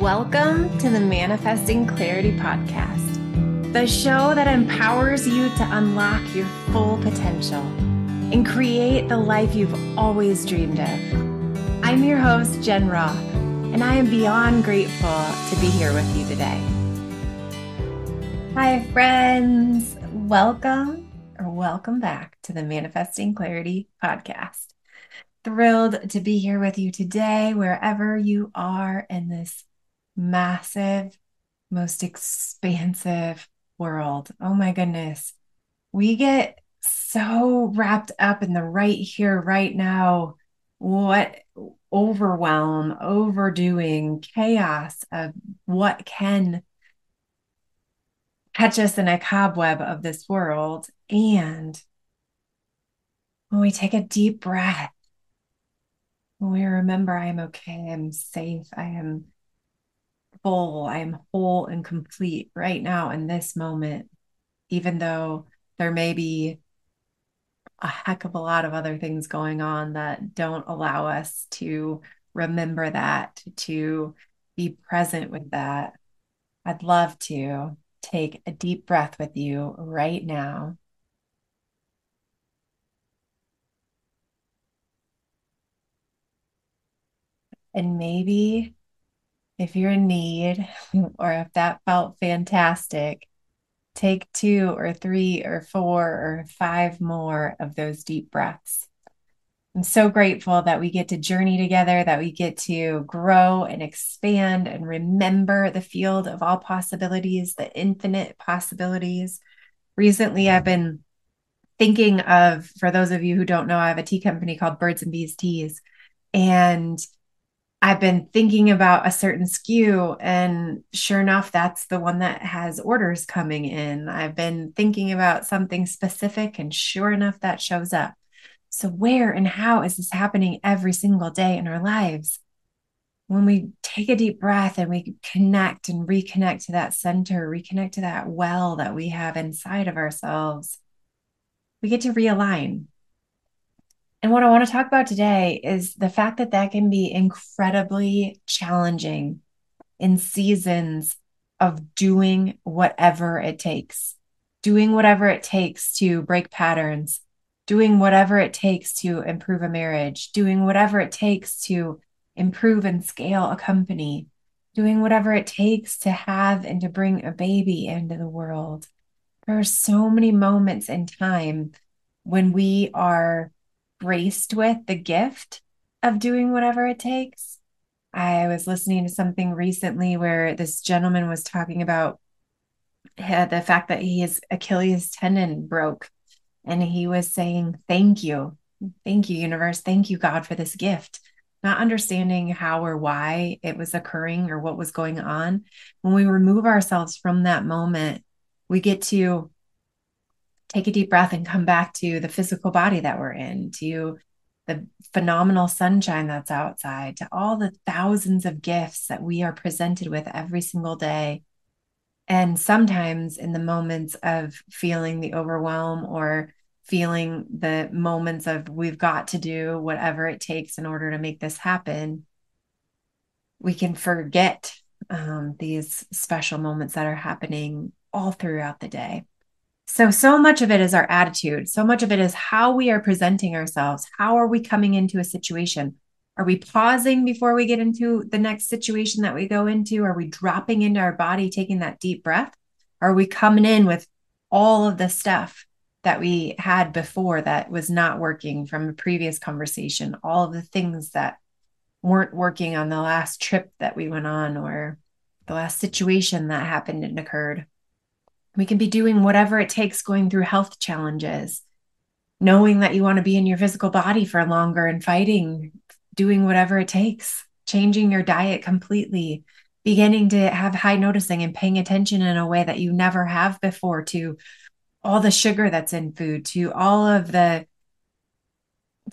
Welcome to the Manifesting Clarity Podcast, the show that empowers you to unlock your full potential and create the life you've always dreamed of. I'm your host, Jen Roth, and I am beyond grateful to be here with you today. Hi, friends. Welcome or welcome back to the Manifesting Clarity Podcast. Thrilled to be here with you today, wherever you are in this massive, most expansive world. Oh my goodness. We get so wrapped up in the right here, right now. What overwhelm, overdoing, chaos of what can catch us in a cobweb of this world. And when we take a deep breath, when we remember I am okay, I'm safe, I am full, I am whole and complete right now in this moment, even though there may be a heck of a lot of other things going on that don't allow us to remember that, to be present with that. I'd love to take a deep breath with you right now. And maybe if you're in need or if that felt fantastic, take two or three or four or five more of those deep breaths. I'm so grateful that we get to journey together, that we get to grow and expand and remember the field of all possibilities, the infinite possibilities. Recently, I've been thinking of, for those of you who don't know, I have a tea company called Birds and Bees Teas. And I've been thinking about a certain SKU, and sure enough, that's the one that has orders coming in. I've been thinking about something specific, and sure enough, that shows up. So, where and how is this happening every single day in our lives? When we take a deep breath and we connect and reconnect to that center, reconnect to that well that we have inside of ourselves, we get to realign and what I want to talk about today is the fact that that can be incredibly challenging in seasons of doing whatever it takes, doing whatever it takes to break patterns, doing whatever it takes to improve a marriage, doing whatever it takes to improve and scale a company, doing whatever it takes to have and to bring a baby into the world. There are so many moments in time when we are graced with the gift of doing whatever it takes. I was listening to something recently where this gentleman was talking about uh, the fact that his Achilles tendon broke. And he was saying, Thank you. Thank you, universe. Thank you, God, for this gift. Not understanding how or why it was occurring or what was going on. When we remove ourselves from that moment, we get to take a deep breath and come back to the physical body that we're in, to the phenomenal sunshine that's outside, to all the thousands of gifts that we are presented with every single day. And sometimes in the moments of feeling the overwhelm or feeling the moments of we've got to do whatever it takes in order to make this happen, we can forget um, these special moments that are happening all throughout the day. So, so much of it is our attitude. So much of it is how we are presenting ourselves. How are we coming into a situation? Are we pausing before we get into the next situation that we go into? Are we dropping into our body, taking that deep breath? Are we coming in with all of the stuff that we had before that was not working from a previous conversation? All of the things that weren't working on the last trip that we went on or the last situation that happened and occurred? We can be doing whatever it takes going through health challenges, knowing that you want to be in your physical body for longer and fighting, doing whatever it takes, changing your diet completely, beginning to have high noticing and paying attention in a way that you never have before to all the sugar that's in food, to all of the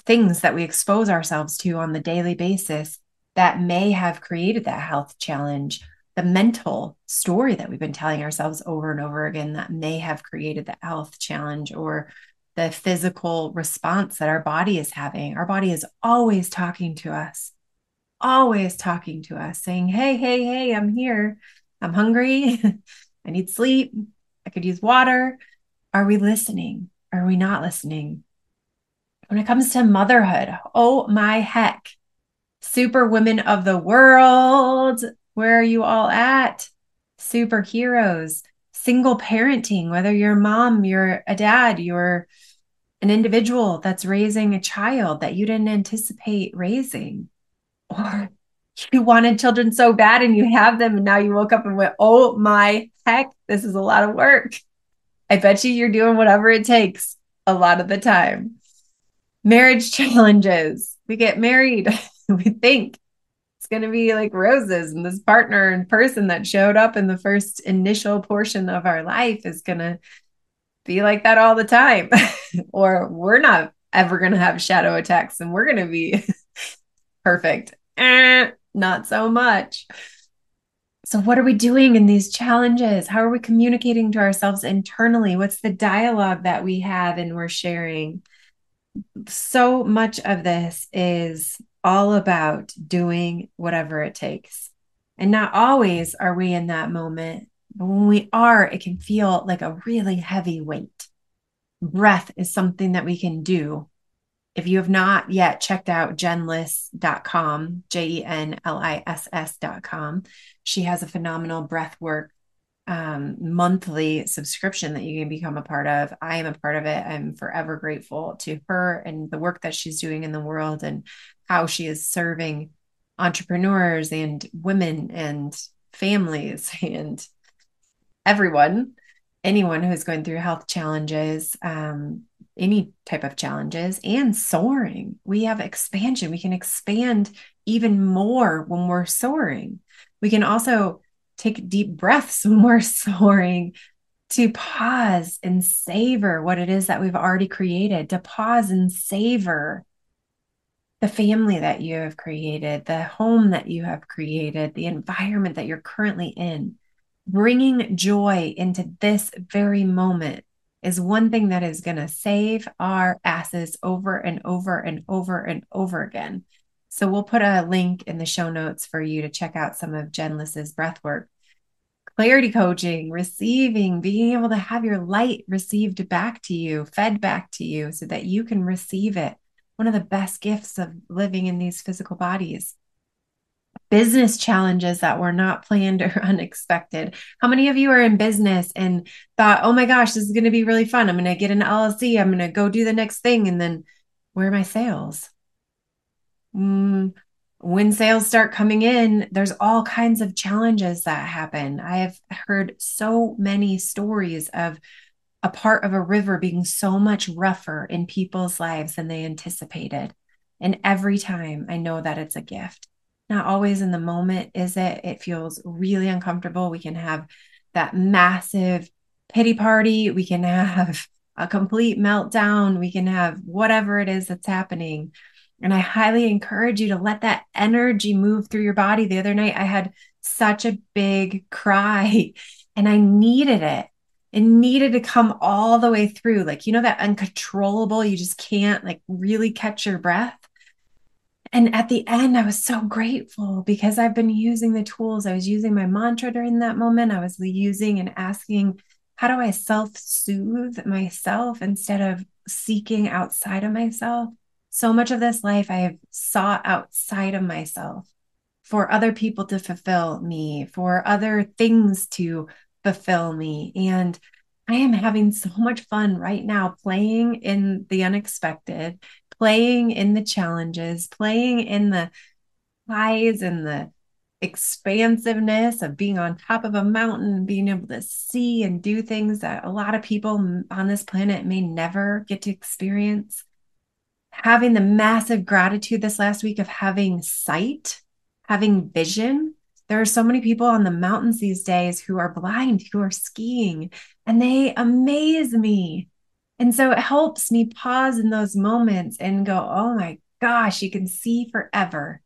things that we expose ourselves to on the daily basis that may have created that health challenge the mental story that we've been telling ourselves over and over again that may have created the health challenge or the physical response that our body is having. Our body is always talking to us, always talking to us, saying, Hey, hey, hey, I'm here. I'm hungry. I need sleep. I could use water. Are we listening? Are we not listening? When it comes to motherhood, oh my heck, super women of the world, where are you all at? Superheroes, single parenting, whether you're a mom, you're a dad, you're an individual that's raising a child that you didn't anticipate raising, or you wanted children so bad and you have them, and now you woke up and went, oh my heck, this is a lot of work. I bet you you're doing whatever it takes a lot of the time. Marriage challenges. We get married, we think going to be like roses, and this partner and person that showed up in the first initial portion of our life is going to be like that all the time. or we're not ever going to have shadow attacks and we're going to be perfect. Eh, not so much. So, what are we doing in these challenges? How are we communicating to ourselves internally? What's the dialogue that we have and we're sharing? So much of this is all about doing whatever it takes. And not always are we in that moment, but when we are, it can feel like a really heavy weight. Breath is something that we can do if you have not yet checked out jenliss.com, J E N L I S S.com, she has a phenomenal breath work um, monthly subscription that you can become a part of. I am a part of it. I'm forever grateful to her and the work that she's doing in the world and how she is serving entrepreneurs and women and families and everyone, anyone who's going through health challenges. Um, any type of challenges and soaring. We have expansion. We can expand even more when we're soaring. We can also take deep breaths when we're soaring to pause and savor what it is that we've already created, to pause and savor the family that you have created, the home that you have created, the environment that you're currently in. Bringing joy into this very moment is one thing that is going to save our asses over and over and over and over again. So we'll put a link in the show notes for you to check out some of Jen Liss's breath work. Clarity coaching, receiving, being able to have your light received back to you, fed back to you so that you can receive it. One of the best gifts of living in these physical bodies business challenges that were not planned or unexpected. How many of you are in business and thought, oh my gosh, this is going to be really fun? I'm going to get an LLC. I'm going to go do the next thing. And then where are my sales? Mm, when sales start coming in, there's all kinds of challenges that happen. I have heard so many stories of a part of a river being so much rougher in people's lives than they anticipated. And every time I know that it's a gift not always in the moment, is it? It feels really uncomfortable. We can have that massive pity party. We can have a complete meltdown. We can have whatever it is that's happening. And I highly encourage you to let that energy move through your body. The other night, I had such a big cry and I needed it. It needed to come all the way through. Like, you know, that uncontrollable, you just can't like really catch your breath and at the end, I was so grateful because I've been using the tools. I was using my mantra during that moment. I was using and asking, how do I self soothe myself instead of seeking outside of myself? So much of this life I have sought outside of myself for other people to fulfill me, for other things to fulfill me. And I am having so much fun right now playing in the unexpected playing in the challenges, playing in the highs and the expansiveness of being on top of a mountain, being able to see and do things that a lot of people on this planet may never get to experience. Having the massive gratitude this last week of having sight, having vision. There are so many people on the mountains these days who are blind, who are skiing, and they amaze me. And so it helps me pause in those moments and go, oh my gosh, you can see forever.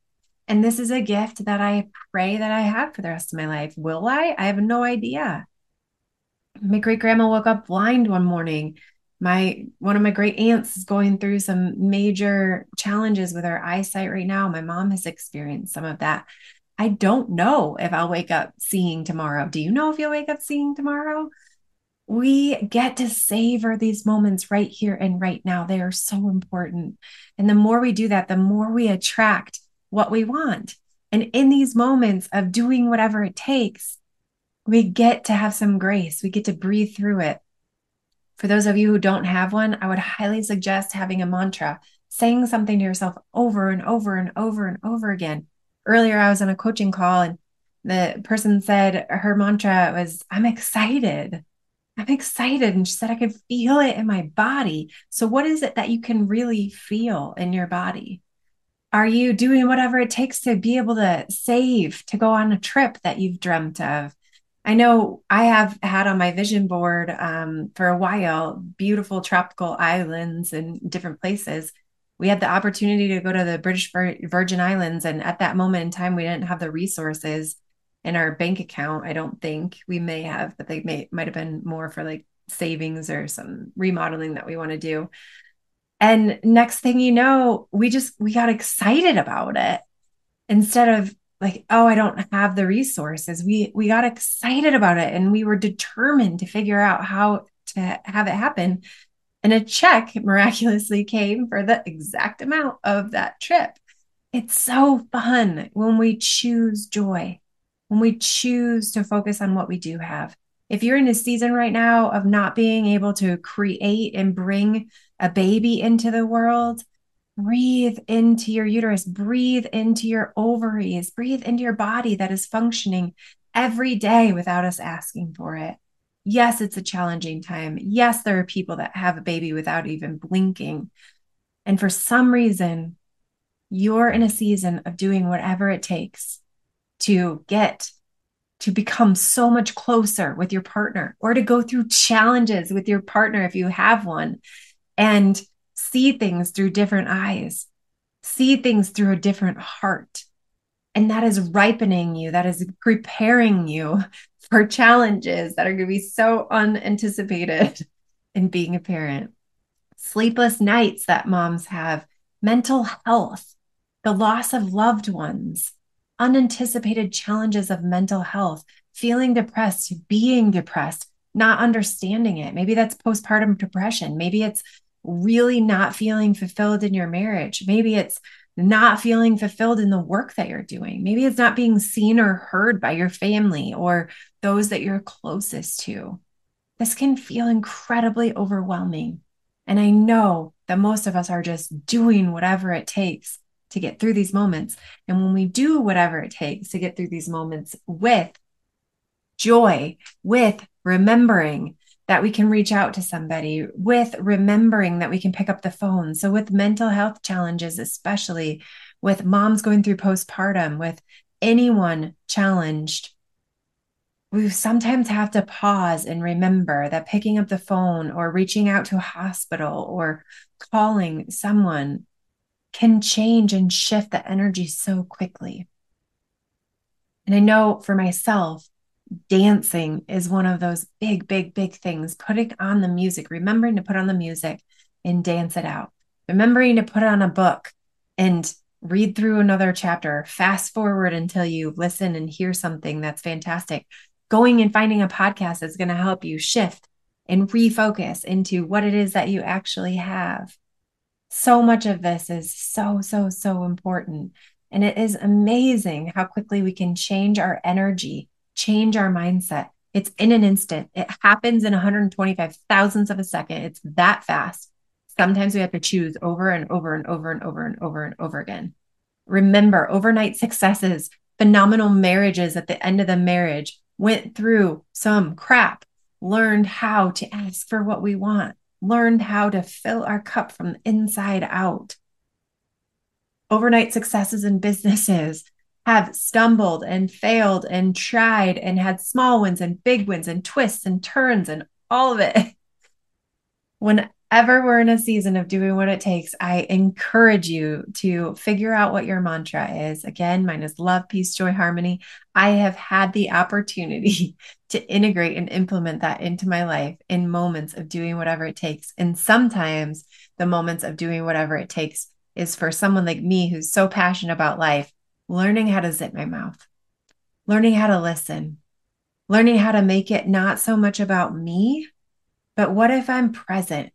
And this is a gift that I pray that I have for the rest of my life. Will I? I have no idea. My great grandma woke up blind one morning my one of my great aunts is going through some major challenges with her eyesight right now. My mom has experienced some of that. I don't know if I'll wake up seeing tomorrow. Do you know if you'll wake up seeing tomorrow? We get to savor these moments right here and right now. They are so important. And the more we do that, the more we attract what we want. And in these moments of doing whatever it takes, we get to have some grace. We get to breathe through it. For those of you who don't have one, I would highly suggest having a mantra, saying something to yourself over and over and over and over again. Earlier, I was on a coaching call and the person said her mantra was, I'm excited. I'm excited. And she said, I could feel it in my body. So, what is it that you can really feel in your body? Are you doing whatever it takes to be able to save to go on a trip that you've dreamt of? I know I have had on my vision board um, for a while beautiful tropical islands and different places. We had the opportunity to go to the British Virgin Islands, and at that moment in time, we didn't have the resources in our bank account. I don't think we may have, but they may might have been more for like savings or some remodeling that we want to do. And next thing you know, we just we got excited about it instead of like oh i don't have the resources. We we got excited about it and we were determined to figure out how to have it happen. And a check miraculously came for the exact amount of that trip. It's so fun when we choose joy when we choose to focus on what we do have. If you're in a season right now of not being able to create and bring a baby into the world breathe into your uterus, breathe into your ovaries, breathe into your body that is functioning every day without us asking for it. Yes, it's a challenging time. Yes, there are people that have a baby without even blinking. And for some reason, you're in a season of doing whatever it takes to get to become so much closer with your partner or to go through challenges with your partner if you have one and see things through different eyes, see things through a different heart. And that is ripening you, that is preparing you for challenges that are going to be so unanticipated in being a parent. Sleepless nights that moms have, mental health, the loss of loved ones, unanticipated challenges of mental health, feeling depressed, being depressed, not understanding it. Maybe that's postpartum depression. Maybe it's really not feeling fulfilled in your marriage. Maybe it's not feeling fulfilled in the work that you're doing. Maybe it's not being seen or heard by your family or those that you're closest to. This can feel incredibly overwhelming. And I know that most of us are just doing whatever it takes to get through these moments. And when we do whatever it takes to get through these moments with joy, with remembering that we can reach out to somebody, with remembering that we can pick up the phone. So, with mental health challenges, especially with moms going through postpartum, with anyone challenged, we sometimes have to pause and remember that picking up the phone or reaching out to a hospital or calling someone can change and shift the energy so quickly. And I know for myself, dancing is one of those big, big, big things. Putting on the music, remembering to put on the music and dance it out, remembering to put on a book and read through another chapter, fast forward until you listen and hear something that's fantastic. Going and finding a podcast that's going to help you shift and refocus into what it is that you actually have. So much of this is so, so, so important. And it is amazing how quickly we can change our energy change our mindset. It's in an instant. It happens in 125 thousandths of a second. It's that fast. Sometimes we have to choose over and over and over and over and over and over again. Remember, overnight successes, phenomenal marriages at the end of the marriage went through some crap, learned how to ask for what we want, learned how to fill our cup from the inside out. Overnight successes in businesses have stumbled and failed and tried and had small wins and big wins and twists and turns and all of it. Whenever we're in a season of doing what it takes, I encourage you to figure out what your mantra is. Again, mine is love, peace, joy, harmony. I have had the opportunity to integrate and implement that into my life in moments of doing whatever it takes. And sometimes the moments of doing whatever it takes is for someone like me who's so passionate about life, learning how to zip my mouth, learning how to listen, learning how to make it not so much about me, but what if I'm present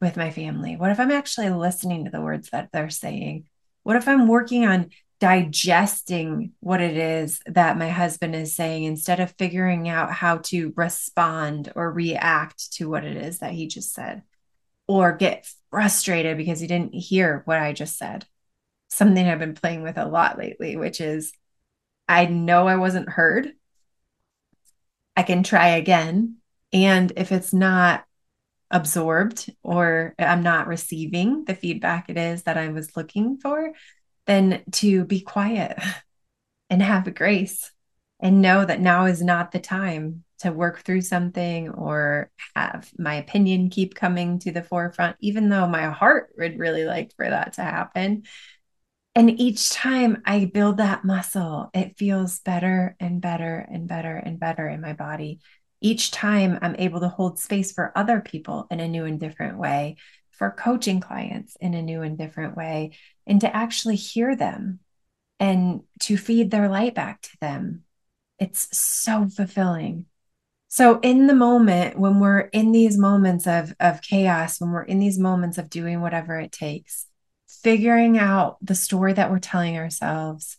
with my family? What if I'm actually listening to the words that they're saying? What if I'm working on digesting what it is that my husband is saying instead of figuring out how to respond or react to what it is that he just said or get frustrated because he didn't hear what I just said? Something I've been playing with a lot lately, which is I know I wasn't heard. I can try again. And if it's not absorbed or I'm not receiving the feedback it is that I was looking for, then to be quiet and have grace and know that now is not the time to work through something or have my opinion keep coming to the forefront, even though my heart would really like for that to happen. And each time I build that muscle, it feels better and better and better and better in my body each time I'm able to hold space for other people in a new and different way, for coaching clients in a new and different way, and to actually hear them and to feed their light back to them. It's so fulfilling. So, in the moment, when we're in these moments of, of chaos, when we're in these moments of doing whatever it takes, figuring out the story that we're telling ourselves,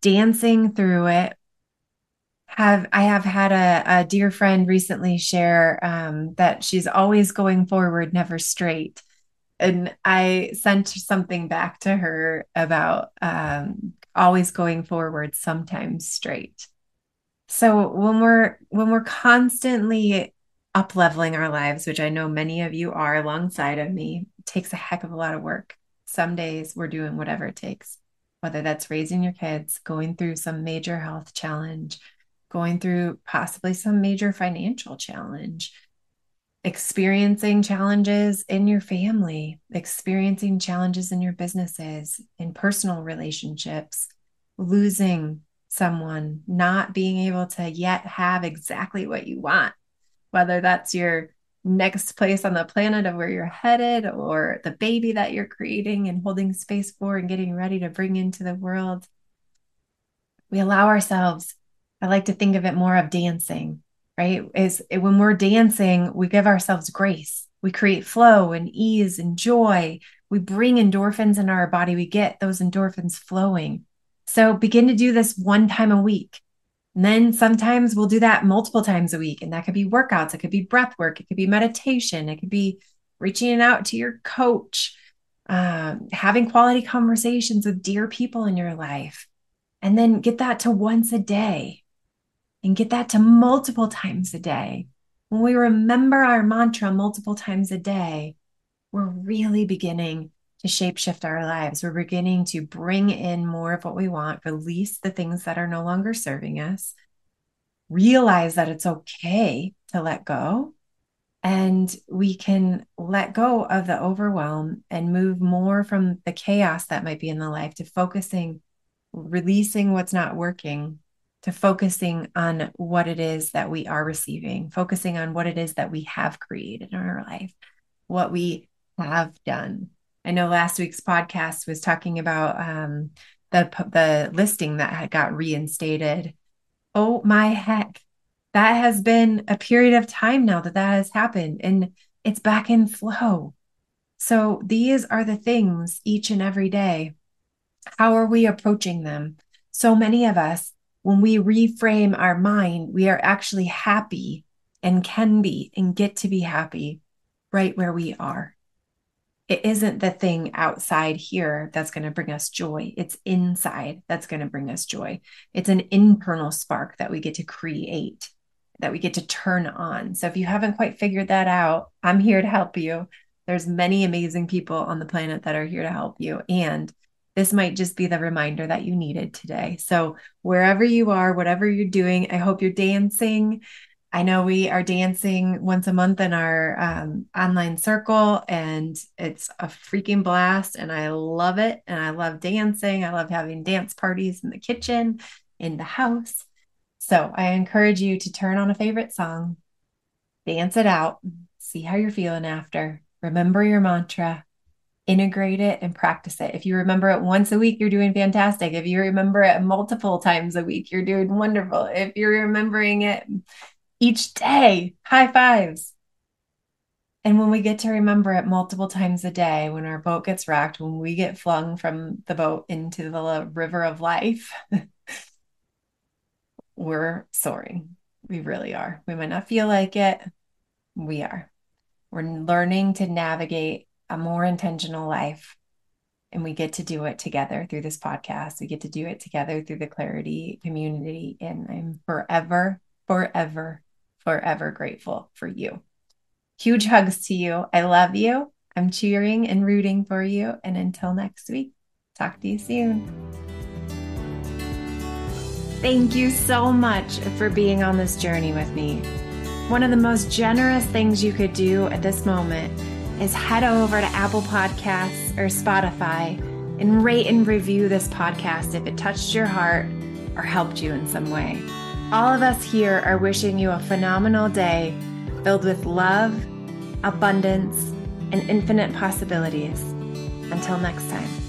dancing through it, have I have had a, a dear friend recently share um, that she's always going forward, never straight. And I sent something back to her about um, always going forward, sometimes straight. So when we're when we're constantly up leveling our lives, which I know many of you are alongside of me, takes a heck of a lot of work. Some days we're doing whatever it takes, whether that's raising your kids, going through some major health challenge, going through possibly some major financial challenge, experiencing challenges in your family, experiencing challenges in your businesses, in personal relationships, losing someone, not being able to yet have exactly what you want, whether that's your next place on the planet of where you're headed or the baby that you're creating and holding space for and getting ready to bring into the world. We allow ourselves I like to think of it more of dancing, right? Is when we're dancing, we give ourselves grace. We create flow and ease and joy. We bring endorphins in our body. We get those endorphins flowing. So begin to do this one time a week. And then sometimes we'll do that multiple times a week. And that could be workouts, it could be breath work, it could be meditation, it could be reaching out to your coach, um, having quality conversations with dear people in your life. And then get that to once a day and get that to multiple times a day. When we remember our mantra multiple times a day, we're really beginning to shapeshift our lives. We're beginning to bring in more of what we want, release the things that are no longer serving us, realize that it's okay to let go. And we can let go of the overwhelm and move more from the chaos that might be in the life to focusing, releasing what's not working, to focusing on what it is that we are receiving, focusing on what it is that we have created in our life, what we have done. I know last week's podcast was talking about um, the the listing that had got reinstated. Oh my heck, that has been a period of time now that that has happened, and it's back in flow. So these are the things each and every day. How are we approaching them? So many of us when we reframe our mind, we are actually happy and can be and get to be happy right where we are. It isn't the thing outside here that's going to bring us joy. It's inside that's going to bring us joy. It's an internal spark that we get to create, that we get to turn on. So if you haven't quite figured that out, I'm here to help you. There's many amazing people on the planet that are here to help you. And this might just be the reminder that you needed today. So, wherever you are, whatever you're doing, I hope you're dancing. I know we are dancing once a month in our um, online circle, and it's a freaking blast. And I love it. And I love dancing. I love having dance parties in the kitchen, in the house. So I encourage you to turn on a favorite song, dance it out, see how you're feeling after, remember your mantra, integrate it and practice it. If you remember it once a week, you're doing fantastic. If you remember it multiple times a week, you're doing wonderful. If you're remembering it each day, high fives. And when we get to remember it multiple times a day, when our boat gets rocked, when we get flung from the boat into the river of life, we're soaring. We really are. We might not feel like it. We are. We're learning to navigate a more intentional life. And we get to do it together through this podcast. We get to do it together through the Clarity community. And I'm forever, forever, forever grateful for you. Huge hugs to you. I love you. I'm cheering and rooting for you. And until next week, talk to you soon. Thank you so much for being on this journey with me. One of the most generous things you could do at this moment is head over to Apple Podcasts or Spotify and rate and review this podcast if it touched your heart or helped you in some way. All of us here are wishing you a phenomenal day filled with love, abundance, and infinite possibilities. Until next time.